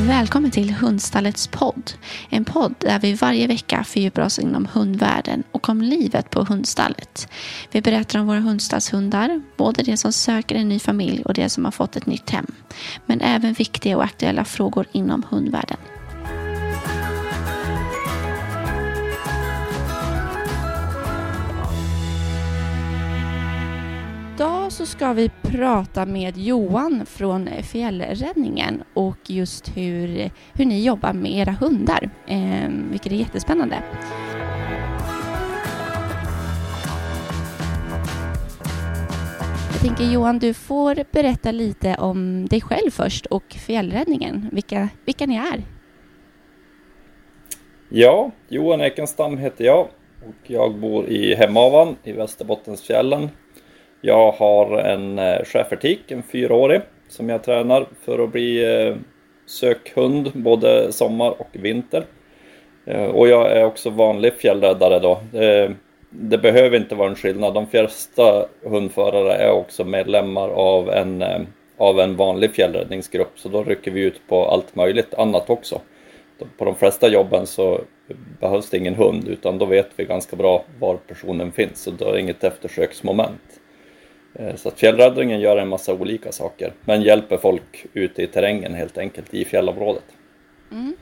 Välkommen till Hundstallets podd. En podd där vi varje vecka fördjupar oss inom hundvärlden och om livet på hundstallet. Vi berättar om våra hundstallshundar, både de som söker en ny familj och de som har fått ett nytt hem. Men även viktiga och aktuella frågor inom hundvärlden. Idag så ska vi prata med Johan från Fjällräddningen och just hur, hur ni jobbar med era hundar, eh, vilket är jättespännande. Jag tänker Johan, du får berätta lite om dig själv först och Fjällräddningen, vilka, vilka ni är. Ja, Johan Ekenstam heter jag och jag bor i Hemavan i Västerbottensfjällen jag har en eh, schäfertik, en fyraårig, som jag tränar för att bli eh, sökhund både sommar och vinter. Eh, och jag är också vanlig fjällräddare då. Det behöver inte vara en skillnad. De flesta hundförare är också medlemmar av en, av en vanlig fjällräddningsgrupp, så då rycker vi ut på allt möjligt annat också. På de flesta jobben så behövs det ingen hund, utan då vet vi ganska bra var personen finns, så då är det inget eftersöksmoment. Eh, så att fjällräddningen gör en massa olika saker, men hjälper folk ute i terrängen helt enkelt, i fjällområdet. Mm.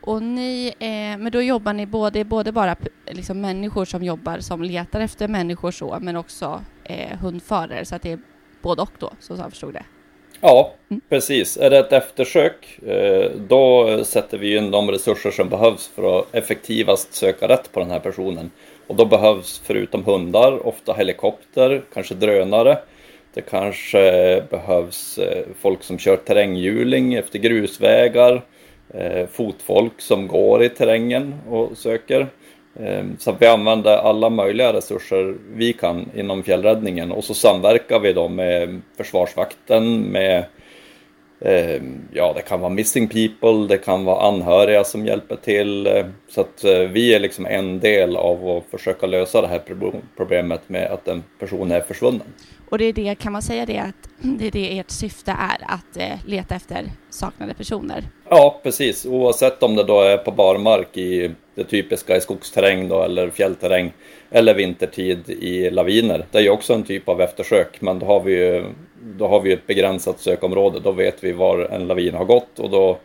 Och ni, eh, men då jobbar ni både, både bara liksom människor som jobbar, som letar efter människor så, men också eh, hundförare, så att det är både och då, så jag förstod det? Ja, mm. precis. Är det ett eftersök, eh, då sätter vi in de resurser som behövs för att effektivast söka rätt på den här personen. Och då behövs förutom hundar ofta helikopter, kanske drönare. Det kanske behövs eh, folk som kör terränghjuling efter grusvägar, eh, fotfolk som går i terrängen och söker. Eh, så vi använder alla möjliga resurser vi kan inom fjällräddningen och så samverkar vi då med Försvarsvakten, med ja, det kan vara missing people, det kan vara anhöriga som hjälper till. Eh, så att eh, vi är liksom en del av att försöka lösa det här problemet med att en person är försvunnen. Och det är det, kan man säga det, att det är det ert syfte är, att eh, leta efter saknade personer? Ja, precis. Oavsett om det då är på barmark i det typiska i skogsterräng då, eller fjällterräng, eller vintertid i laviner. Det är ju också en typ av eftersök, men då har vi ju då har vi ett begränsat sökområde. Då vet vi var en lavin har gått och då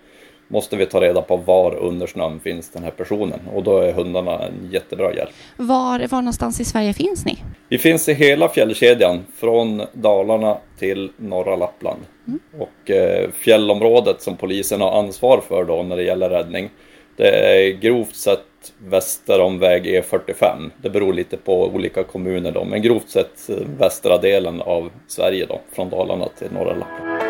måste vi ta reda på var under snön finns den här personen och då är hundarna en jättebra hjälp. Var, var någonstans i Sverige finns ni? Vi finns i hela fjällkedjan från Dalarna till norra Lappland. Mm. Och eh, fjällområdet som polisen har ansvar för då när det gäller räddning det är grovt sett väster om väg E45. Det beror lite på olika kommuner då, men grovt sett eh, västra delen av Sverige då, från Dalarna till norra Lappland.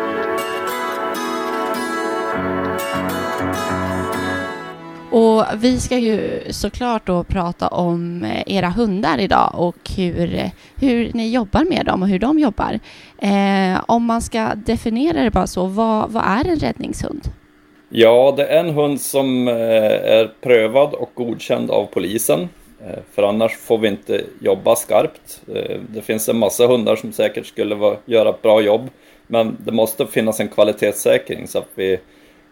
Och vi ska ju såklart då prata om eh, era hundar idag och hur, hur ni jobbar med dem och hur de jobbar. Eh, om man ska definiera det bara så, vad, vad är en räddningshund? Ja, det är en hund som eh, är prövad och godkänd av polisen. Eh, för annars får vi inte jobba skarpt. Eh, det finns en massa hundar som säkert skulle göra ett bra jobb. Men det måste finnas en kvalitetssäkring så att vi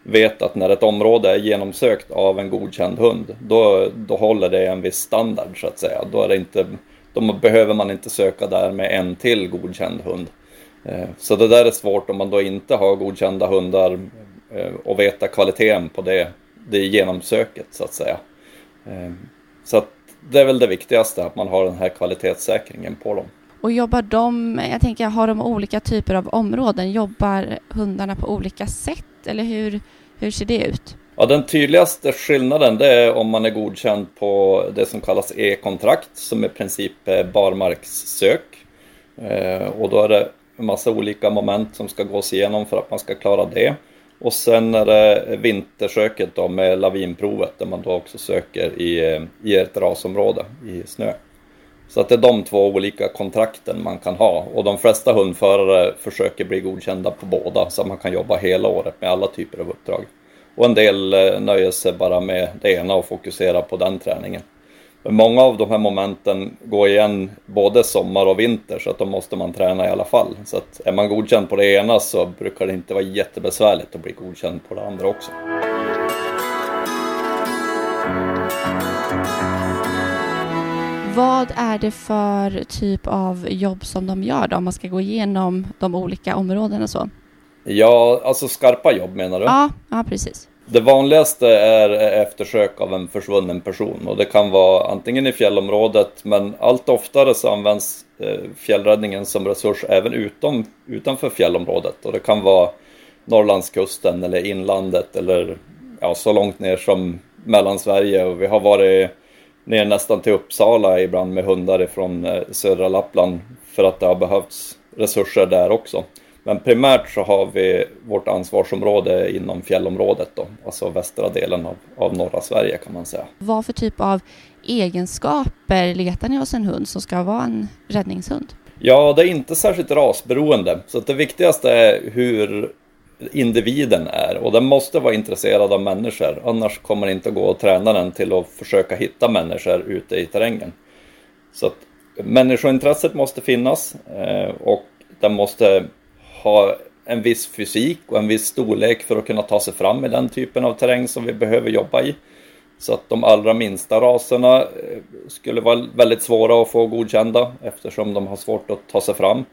vet att när ett område är genomsökt av en godkänd hund, då, då håller det en viss standard så att säga. Då, är det inte, då behöver man inte söka där med en till godkänd hund. Så det där är svårt om man då inte har godkända hundar och veta kvaliteten på det, det genomsöket så att säga. Eh, så att det är väl det viktigaste, att man har den här kvalitetssäkringen på dem. Och jobbar de, jag tänker, har de olika typer av områden? Jobbar hundarna på olika sätt eller hur, hur ser det ut? Ja, den tydligaste skillnaden det är om man är godkänd på det som kallas e-kontrakt som i princip är barmarkssök. Eh, och då är det en massa olika moment som ska gås igenom för att man ska klara det. Och sen är det vintersöket då med lavinprovet där man då också söker i, eh, i ett rasområde i snö. Så att det är de två olika kontrakten man kan ha och de flesta hundförare försöker bli godkända på båda så att man kan jobba hela året med alla typer av uppdrag. Och en del eh, nöjer sig bara med det ena och fokuserar på den träningen. Men många av de här momenten går igen både sommar och vinter så att då måste man träna i alla fall. Så att är man godkänd på det ena så brukar det inte vara jättebesvärligt att bli godkänd på det andra också. Vad är det för typ av jobb som de gör då, om man ska gå igenom de olika områdena så? Ja, alltså skarpa jobb menar du? Ja, ja precis. Det vanligaste är eftersök av en försvunnen person. Och det kan vara antingen i fjällområdet men allt oftare så används eh, fjällräddningen som resurs även utom, utanför fjällområdet. Och det kan vara Norrlandskusten eller inlandet eller ja, så långt ner som Mellansverige och vi har varit ner nästan till Uppsala ibland med hundar ifrån eh, södra Lappland för att det har behövts resurser där också. Men primärt så har vi vårt ansvarsområde inom fjällområdet då, alltså västra delen av, av norra Sverige kan man säga. Vad för typ av egenskaper letar ni hos en hund som ska vara en räddningshund? Ja, det är inte särskilt rasberoende, så det viktigaste är hur individen är och den måste vara intresserad av människor. Annars kommer det inte gå att träna den till att försöka hitta människor ute i terrängen. Så att människointresset måste finnas eh, och den måste ha en viss fysik och en viss storlek för att kunna ta sig fram i den typen av terräng som vi behöver jobba i. Så att de allra minsta raserna eh, skulle vara väldigt svåra att få godkända eftersom de har svårt att ta sig fram.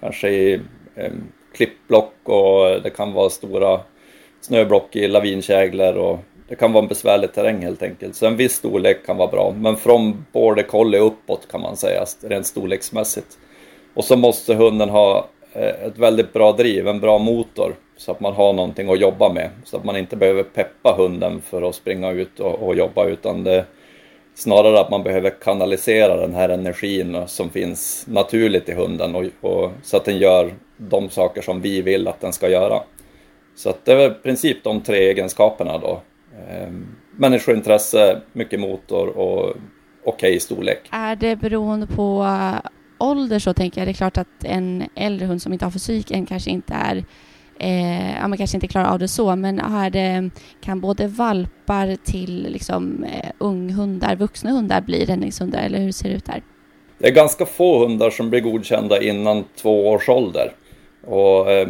Kanske i eh, klippblock och det kan vara stora snöblock i lavinkäglor och det kan vara en besvärlig terräng helt enkelt. Så en viss storlek kan vara bra, men från border collie uppåt kan man säga rent storleksmässigt. Och så måste hunden ha Eh, ett väldigt bra driv, en bra motor så att man har någonting att jobba med. Så att man inte behöver peppa hunden för att springa ut och, och jobba utan det snarare att man behöver kanalisera den här energin som finns naturligt i hunden och, och, så att den gör de saker som vi vill att den ska göra. Så att det är i princip de tre egenskaperna då. Eh, människointresse, mycket motor och okej okay storlek. Är det beroende på ålder så tänker jag det är klart att en äldre hund som inte har fysiken kanske inte är eh, ja, man kanske inte klarar av det så, men här det, kan både valpar till liksom, eh, unghundar, vuxna hundar bli räddningshundar, eller hur ser det ut där? Det är ganska få hundar som blir godkända innan två års ålder. Och, eh,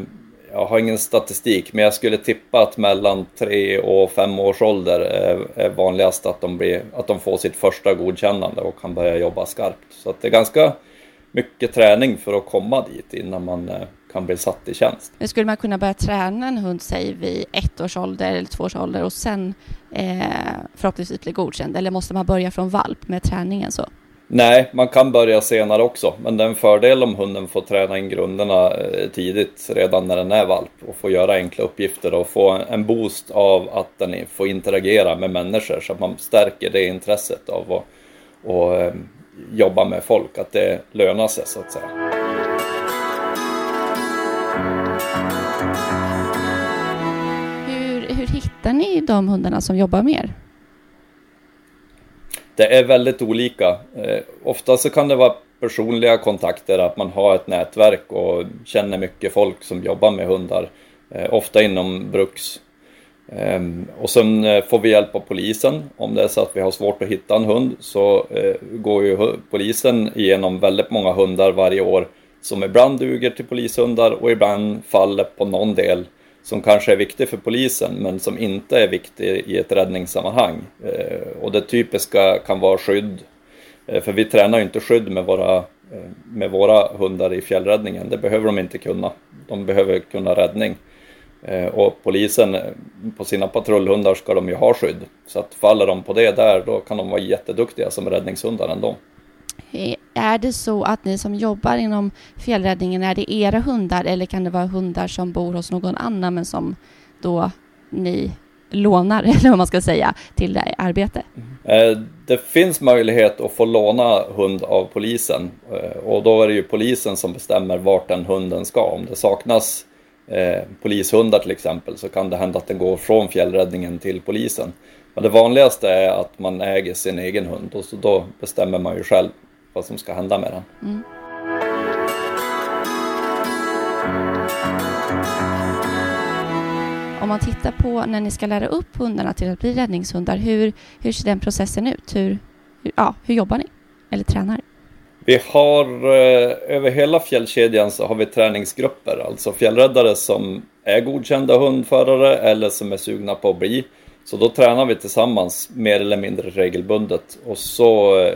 jag har ingen statistik, men jag skulle tippa att mellan tre och fem års ålder är, är vanligast att de, blir, att de får sitt första godkännande och kan börja jobba skarpt. Så det är ganska mycket träning för att komma dit innan man eh, kan bli satt i tjänst. Men skulle man kunna börja träna en hund, säg vid ett års ålder eller två års ålder och sen eh, förhoppningsvis bli godkänd? Eller måste man börja från valp med träningen så? Nej, man kan börja senare också, men det är en fördel om hunden får träna in grunderna eh, tidigt, redan när den är valp och får göra enkla uppgifter och få en boost av att den får interagera med människor så att man stärker det intresset av att och, jobba med folk, att det lönar sig så att säga. Hur, hur hittar ni de hundarna som jobbar med er? Det är väldigt olika. Eh, ofta så kan det vara personliga kontakter, att man har ett nätverk och känner mycket folk som jobbar med hundar. Eh, ofta inom bruks Ehm, och sen eh, får vi hjälp av polisen. Om det är så att vi har svårt att hitta en hund så eh, går ju polisen igenom väldigt många hundar varje år som ibland duger till polishundar och ibland faller på någon del som kanske är viktig för polisen men som inte är viktig i ett räddningssammanhang. Eh, och det typiska kan vara skydd. För vi tränar ju inte skydd med våra, med våra hundar i fjällräddningen. Det behöver de inte kunna. De behöver kunna räddning. Och polisen, på sina patrullhundar ska de ju ha skydd. Så att faller de på det där, då kan de vara jätteduktiga som räddningshundar ändå. Eh, är det så att ni som jobbar inom fjällräddningen, är det era hundar eller kan det vara hundar som bor hos någon annan men som då ni lånar, eller vad man ska säga, till det arbete? Det finns möjlighet att få låna hund av polisen och då är det ju polisen som bestämmer vart den hunden ska. Om det saknas eh, polishundar till exempel så kan det hända att den går från fjällräddningen till polisen. Men det vanligaste är att man äger sin egen hund och så då bestämmer man ju själv vad som ska hända med den. Mm. Om man tittar på när ni ska lära upp hundarna till att bli räddningshundar, hur, hur ser den processen ut? Hur, hur, ja, hur jobbar ni? Eller tränar? Vi har eh, över hela fjällkedjan så har vi träningsgrupper, alltså fjällräddare som är godkända hundförare eller som är sugna på att bli. Så då tränar vi tillsammans mer eller mindre regelbundet och så eh,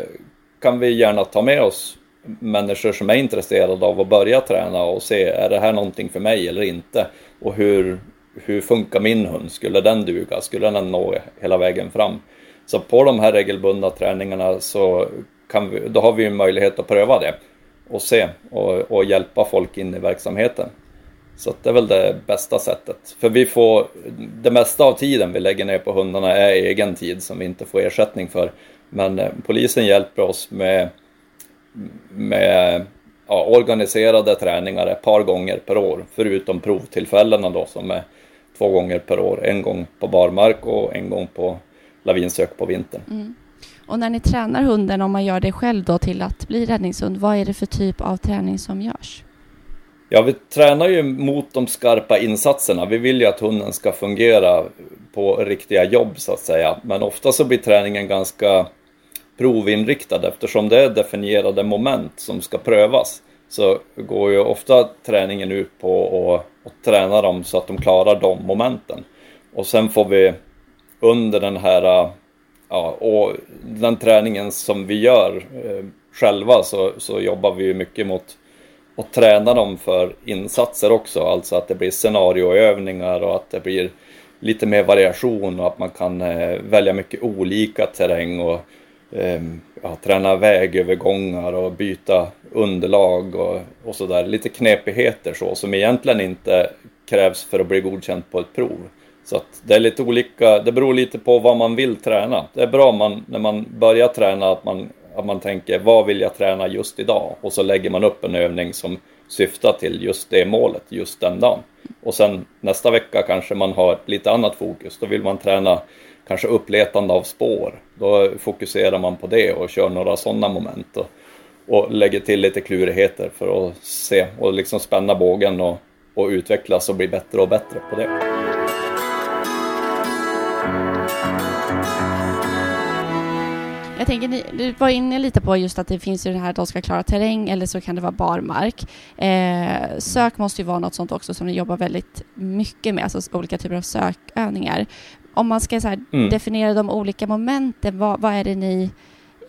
kan vi gärna ta med oss människor som är intresserade av att börja träna och se, är det här någonting för mig eller inte? Och hur, hur funkar min hund? Skulle den duga? Skulle den nå hela vägen fram? Så på de här regelbundna träningarna så vi, då har vi möjlighet att pröva det och se och, och hjälpa folk in i verksamheten. Så det är väl det bästa sättet. För vi får, det mesta av tiden vi lägger ner på hundarna är egen tid som vi inte får ersättning för. Men eh, polisen hjälper oss med, med ja, organiserade träningar ett par gånger per år, förutom provtillfällena då som är två gånger per år. En gång på barmark och en gång på lavinsök på vintern. Mm. Och när ni tränar hunden, om man gör det själv då till att bli räddningshund, vad är det för typ av träning som görs? Ja, vi tränar ju mot de skarpa insatserna. Vi vill ju att hunden ska fungera på riktiga jobb så att säga. Men ofta så blir träningen ganska provinriktad eftersom det är definierade moment som ska prövas. Så går ju ofta träningen ut på att, att träna dem så att de klarar de momenten. Och sen får vi under den här ja, och den träningen som vi gör eh, själva så, så jobbar vi mycket mot att träna dem för insatser också, alltså att det blir scenarioövningar och att det blir lite mer variation och att man kan eh, välja mycket olika terräng och eh, ja, träna vägövergångar och byta underlag och, och sådär. Lite knepigheter så som egentligen inte krävs för att bli godkänd på ett prov. Så att det är lite olika, det beror lite på vad man vill träna. Det är bra man, när man börjar träna att man, att man tänker vad vill jag träna just idag? Och så lägger man upp en övning som syftar till just det målet just den dagen. Och sen nästa vecka kanske man har lite annat fokus. Då vill man träna kanske uppletande av spår. Då fokuserar man på det och kör några sådana moment. Och, och lägger till lite klurigheter för att se och liksom spänna bågen och, och utvecklas och bli bättre och bättre på det. Jag tänker, ni, du var inne lite på just att det finns ju det här att de ska klara terräng eller så kan det vara barmark. Eh, sök måste ju vara något sånt också som ni jobbar väldigt mycket med, alltså olika typer av sökövningar. Om man ska så här, mm. definiera de olika momenten, vad, vad är det ni,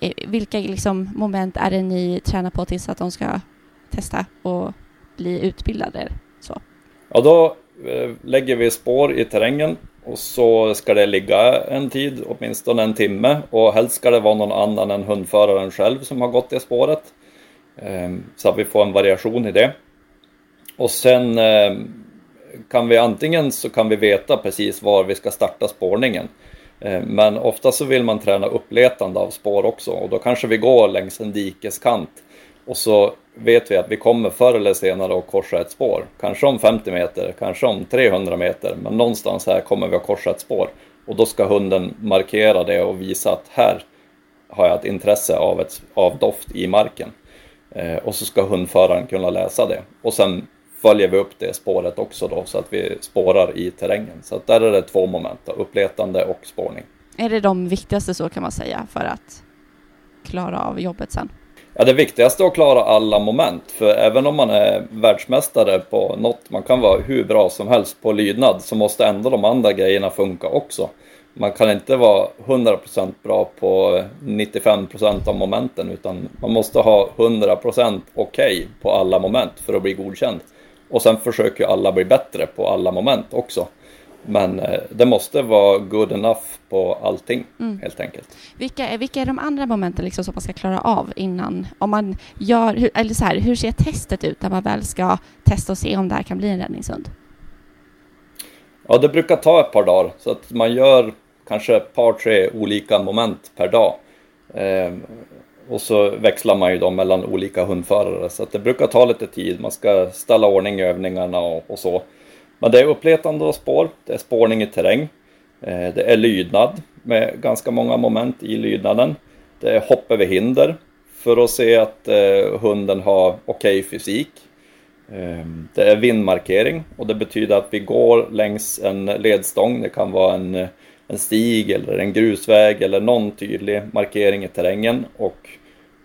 eh, vilka liksom moment är det ni tränar på tills att de ska testa och bli utbildade? Så. Ja, då eh, lägger vi spår i terrängen och så ska det ligga en tid, åtminstone en timme och helst ska det vara någon annan än hundföraren själv som har gått det spåret. Ehm, så att vi får en variation i det. Och sen ehm, kan vi antingen så kan vi veta precis var vi ska starta spårningen. Ehm, men ofta så vill man träna uppletande av spår också och då kanske vi går längs en dikeskant och så vet vi att vi kommer förr eller senare att korsa ett spår. Kanske om 50 meter, kanske om 300 meter, men någonstans här kommer vi att korsa ett spår. Och då ska hunden markera det och visa att här har jag ett intresse av, ett, av doft i marken. Eh, och så ska hundföraren kunna läsa det. Och sen följer vi upp det spåret också då så att vi spårar i terrängen. Så att där är det två moment, då, uppletande och spårning. Är det de viktigaste så kan man säga för att klara av jobbet sen? Ja, det viktigaste är att klara alla moment, för även om man är världsmästare på något, man kan vara hur bra som helst på lydnad, så måste ändå de andra grejerna funka också. Man kan inte vara 100% bra på 95% av momenten, utan man måste ha 100% okej okay på alla moment för att bli godkänd. Och sen försöker alla bli bättre på alla moment också. Men eh, det måste vara good enough på allting mm. helt enkelt. Vilka är, vilka är de andra momenten liksom som man ska klara av innan? Om man gör, eller så här, hur ser testet ut när man väl ska testa och se om det här kan bli en räddningshund? Ja, det brukar ta ett par dagar så att man gör kanske ett par, tre olika moment per dag. Eh, och så växlar man ju dem mellan olika hundförare så att det brukar ta lite tid. Man ska ställa ordning i övningarna och, och så. Men det är uppletande av spår, det är spårning i terräng, eh, det är lydnad med ganska många moment i lydnaden. Det är hopp över hinder för att se att eh, hunden har okej okay fysik. Eh, det är vindmarkering och det betyder att vi går längs en ledstång. Det kan vara en, en stig eller en grusväg eller någon tydlig markering i terrängen och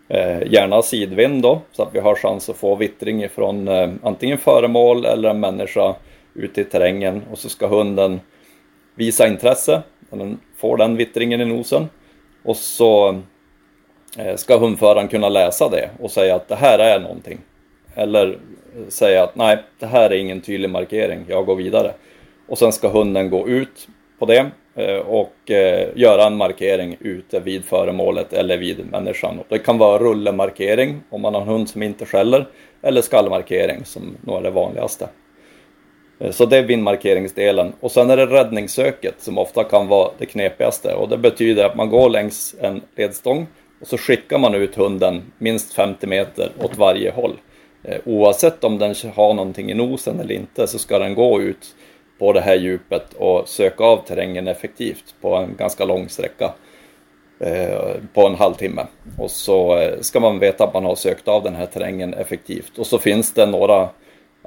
eh, gärna sidvind då så att vi har chans att få vittring ifrån eh, antingen föremål eller en människa ute i terrängen och så ska hunden visa intresse den får den vittringen i nosen och så eh, ska hundföraren kunna läsa det och säga att det här är någonting. Eller eh, säga att nej, det här är ingen tydlig markering, jag går vidare. Och sen ska hunden gå ut på det eh, och göra en markering ute vid föremålet eller vid människan. Det kan vara rullemarkering om man har en hund som inte skäller eller skallmarkering som nog är det vanligaste. Eh, så det är vindmarkeringsdelen. Och sen är det räddningssöket som ofta kan vara det knepigaste. Och det betyder att man går längs en ledstång och så skickar man ut hunden minst 50 meter åt varje håll. Eh, oavsett om den har någonting i nosen eller inte så ska den gå ut på det här djupet och söka av terrängen effektivt på en ganska lång sträcka eh, på en halvtimme. Och så ska man veta att man har sökt av den här terrängen effektivt. Och så finns det några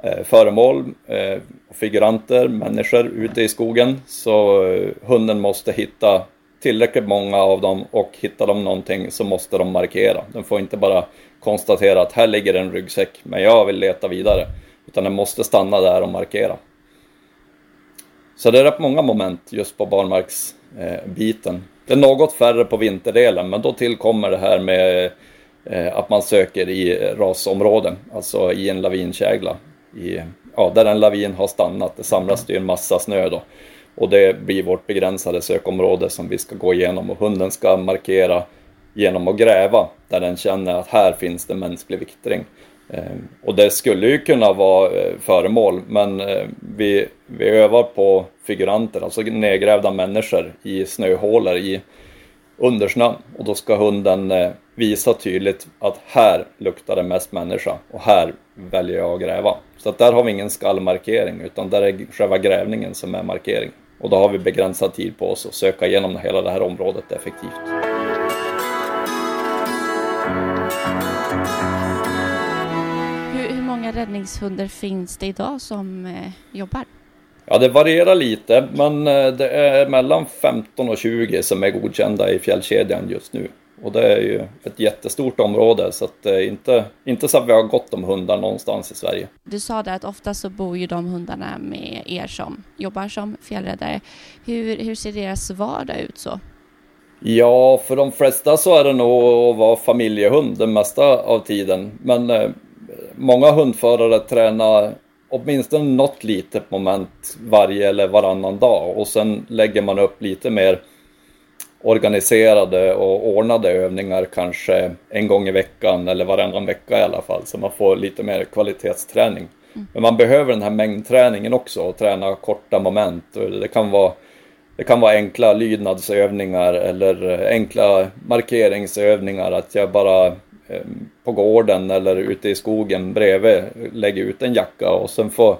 Eh, föremål, eh, figuranter, människor ute i skogen. Så eh, hunden måste hitta tillräckligt många av dem och hittar de någonting så måste de markera. Den får inte bara konstatera att här ligger en ryggsäck men jag vill leta vidare. Utan den måste stanna där och markera. Så det är rätt många moment just på barmarksbiten. Det är något färre på vinterdelen men då tillkommer det här med att man söker i rasområden, alltså i en lavinkägla i, ja, där en lavin har stannat. Det samlas det en massa snö då. Och det blir vårt begränsade sökområde som vi ska gå igenom och hunden ska markera genom att gräva där den känner att här finns det mänsklig viktring. Eh, och det skulle ju kunna vara eh, föremål men eh, vi, vi övar på figuranter, alltså nedgrävda människor i snöhålor i undersnön och då ska hunden visa tydligt att här luktar det mest människa och här väljer jag att gräva. Så att där har vi ingen skallmarkering utan där är själva grävningen som är markering. Och då har vi begränsad tid på oss att söka igenom hela det här området effektivt. Hur, många räddningshundar finns det idag som eh, jobbar? Ja, det varierar lite, men eh, det är mellan 15 och 20 som är godkända i fjällkedjan just nu. Och det är ju ett jättestort område så att det är inte, inte så att vi har gott om hundar någonstans i Sverige. Du sa där att ofta så bor ju de hundarna med er som jobbar som fjällräddare. Hur, hur ser deras vardag ut så? Ja, för de flesta så är det nog att vara familjehund den mesta av tiden. Men eh, många hundförare tränar åtminstone något litet moment varje eller varannan dag och sen lägger man upp lite mer organiserade och ordnade övningar kanske en gång i veckan eller varannan vecka i alla fall så man får lite mer kvalitetsträning. Mm. Men man behöver den här mängdträningen också och träna korta moment. Det kan vara, det kan vara enkla lydnadsövningar eller enkla markeringsövningar att jag bara eh, på gården eller ute i skogen bredvid lägger ut en jacka och sen får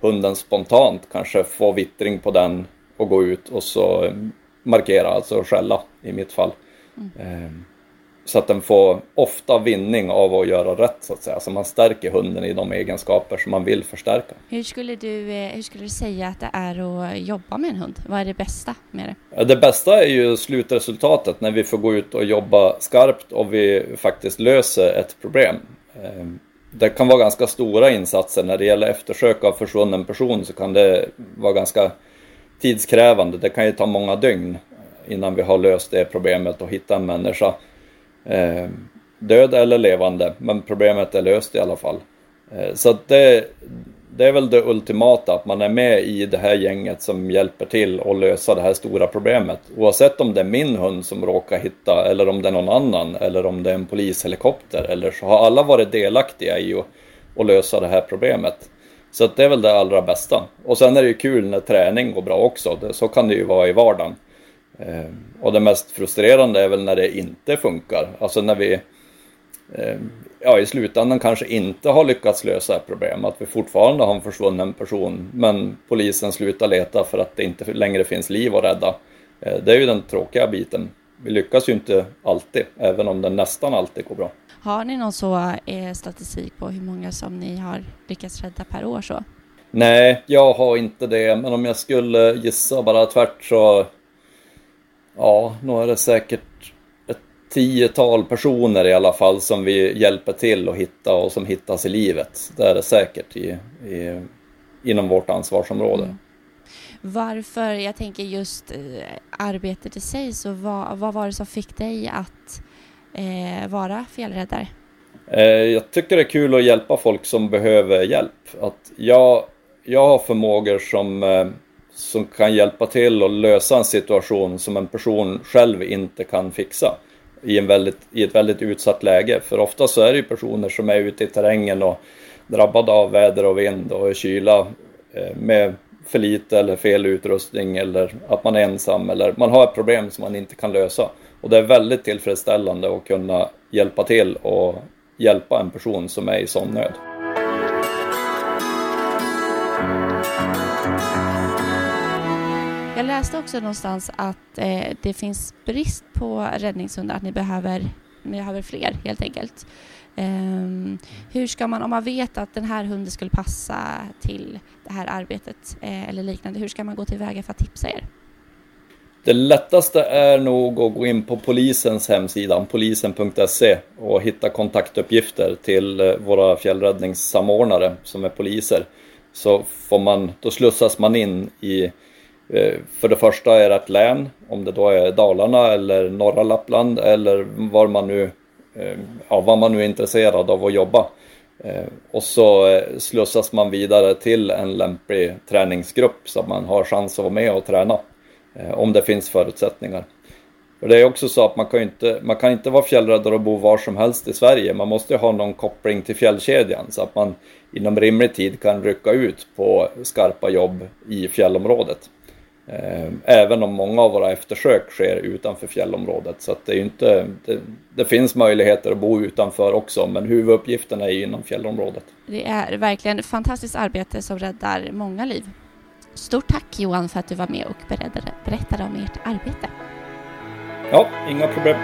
hunden spontant kanske få vittring på den och gå ut och så markera, alltså skälla i mitt fall. Mm. Så att den får ofta vinning av att göra rätt så att säga. Så man stärker hunden i de egenskaper som man vill förstärka. Hur skulle du, eh, hur skulle du säga att det är att jobba med en hund? Vad är det bästa med det? Det bästa är ju slutresultatet när vi får gå ut och jobba skarpt och vi faktiskt löser ett problem. Ehm, det kan vara ganska stora insatser. När det gäller eftersök av försvunnen person så kan det vara ganska tidskrävande. Det kan ju ta många dygn innan vi har löst det problemet och hittat en människa. Eh, död eller levande, men problemet är löst i alla fall. Eh, så det, det är väl det ultimata, att man är med i det här gänget som hjälper till att lösa det här stora problemet. Oavsett om det är min hund som råkar hitta, eller om det är någon annan, eller om det är en polishelikopter, eller så har alla varit delaktiga i att, att lösa det här problemet. Så det är väl det allra bästa. Och sen är det ju kul när träning går bra också. Så kan det ju vara i vardagen. Eh, och det mest frustrerande är väl när det inte funkar. Alltså när vi eh, ja, i slutändan kanske inte har lyckats lösa ett problem. Att vi fortfarande har en försvunnen person men polisen slutar leta för att det inte längre finns liv att rädda. Eh, det är ju den tråkiga biten. Vi lyckas ju inte alltid, även om det nästan alltid går bra. Har ni någon så eh, statistik på hur många som ni har lyckats rädda per år så? Nej, jag har inte det, men om jag skulle gissa bara tvärt så Ja, nu är det säkert ett tiotal personer i alla fall som vi hjälper till att hitta och som hittas i livet. Det är det säkert i, i inom vårt ansvarsområde. Mm. Varför, jag tänker just eh, arbetet i sig, så vad, vad var det som fick dig att eh, vara fjällräddare? Eh, jag tycker det är kul att hjälpa folk som behöver hjälp. Att jag, jag har förmågor som, eh, som kan hjälpa till att lösa en situation som en person själv inte kan fixa i, en väldigt, i ett väldigt utsatt läge. För ofta så är det ju personer som är ute i terrängen och drabbade av väder och vind och kyla eh, med för lite eller fel utrustning eller att man är ensam eller man har ett problem som man inte kan lösa. Och det är väldigt tillfredsställande att kunna hjälpa till och hjälpa en person som är i sån nöd. Jag läste också någonstans att eh, det finns brist på räddningshundar, att ni behöver, ni behöver fler helt enkelt. Um, hur ska man, om man vet att den här hunden skulle passa till det här arbetet eh, eller liknande, hur ska man gå tillväga för att tipsa er? Det lättaste är nog att gå in på polisens hemsida, polisen.se och hitta kontaktuppgifter till eh, våra fjällräddningssamordnare som är poliser. Så får man, då slussas man in i, eh, för det första är det ett län, om det då är Dalarna eller norra Lappland eller var man nu eh, ja, vad man nu är intresserad av att jobba. Och så slussas man vidare till en lämplig träningsgrupp så att man har chans att vara med och träna Eh, om det finns förutsättningar. För det är också så att man kan inte, man kan inte vara fjällräddare och bo var som helst i Sverige. Man måste ha någon koppling till fjällkedjan så att man inom rimlig tid kan rycka ut på skarpa jobb i fjällområdet. Eh, även om många av våra eftersök sker utanför fjällområdet. Så det, är inte, det, det, finns möjligheter att bo utanför också, men huvuduppgiften är inom fjällområdet. Det är verkligen fantastiskt arbete som räddar många liv. Stort tack Johan för att du var med och berättade, om ert arbete. Ja, inga problem.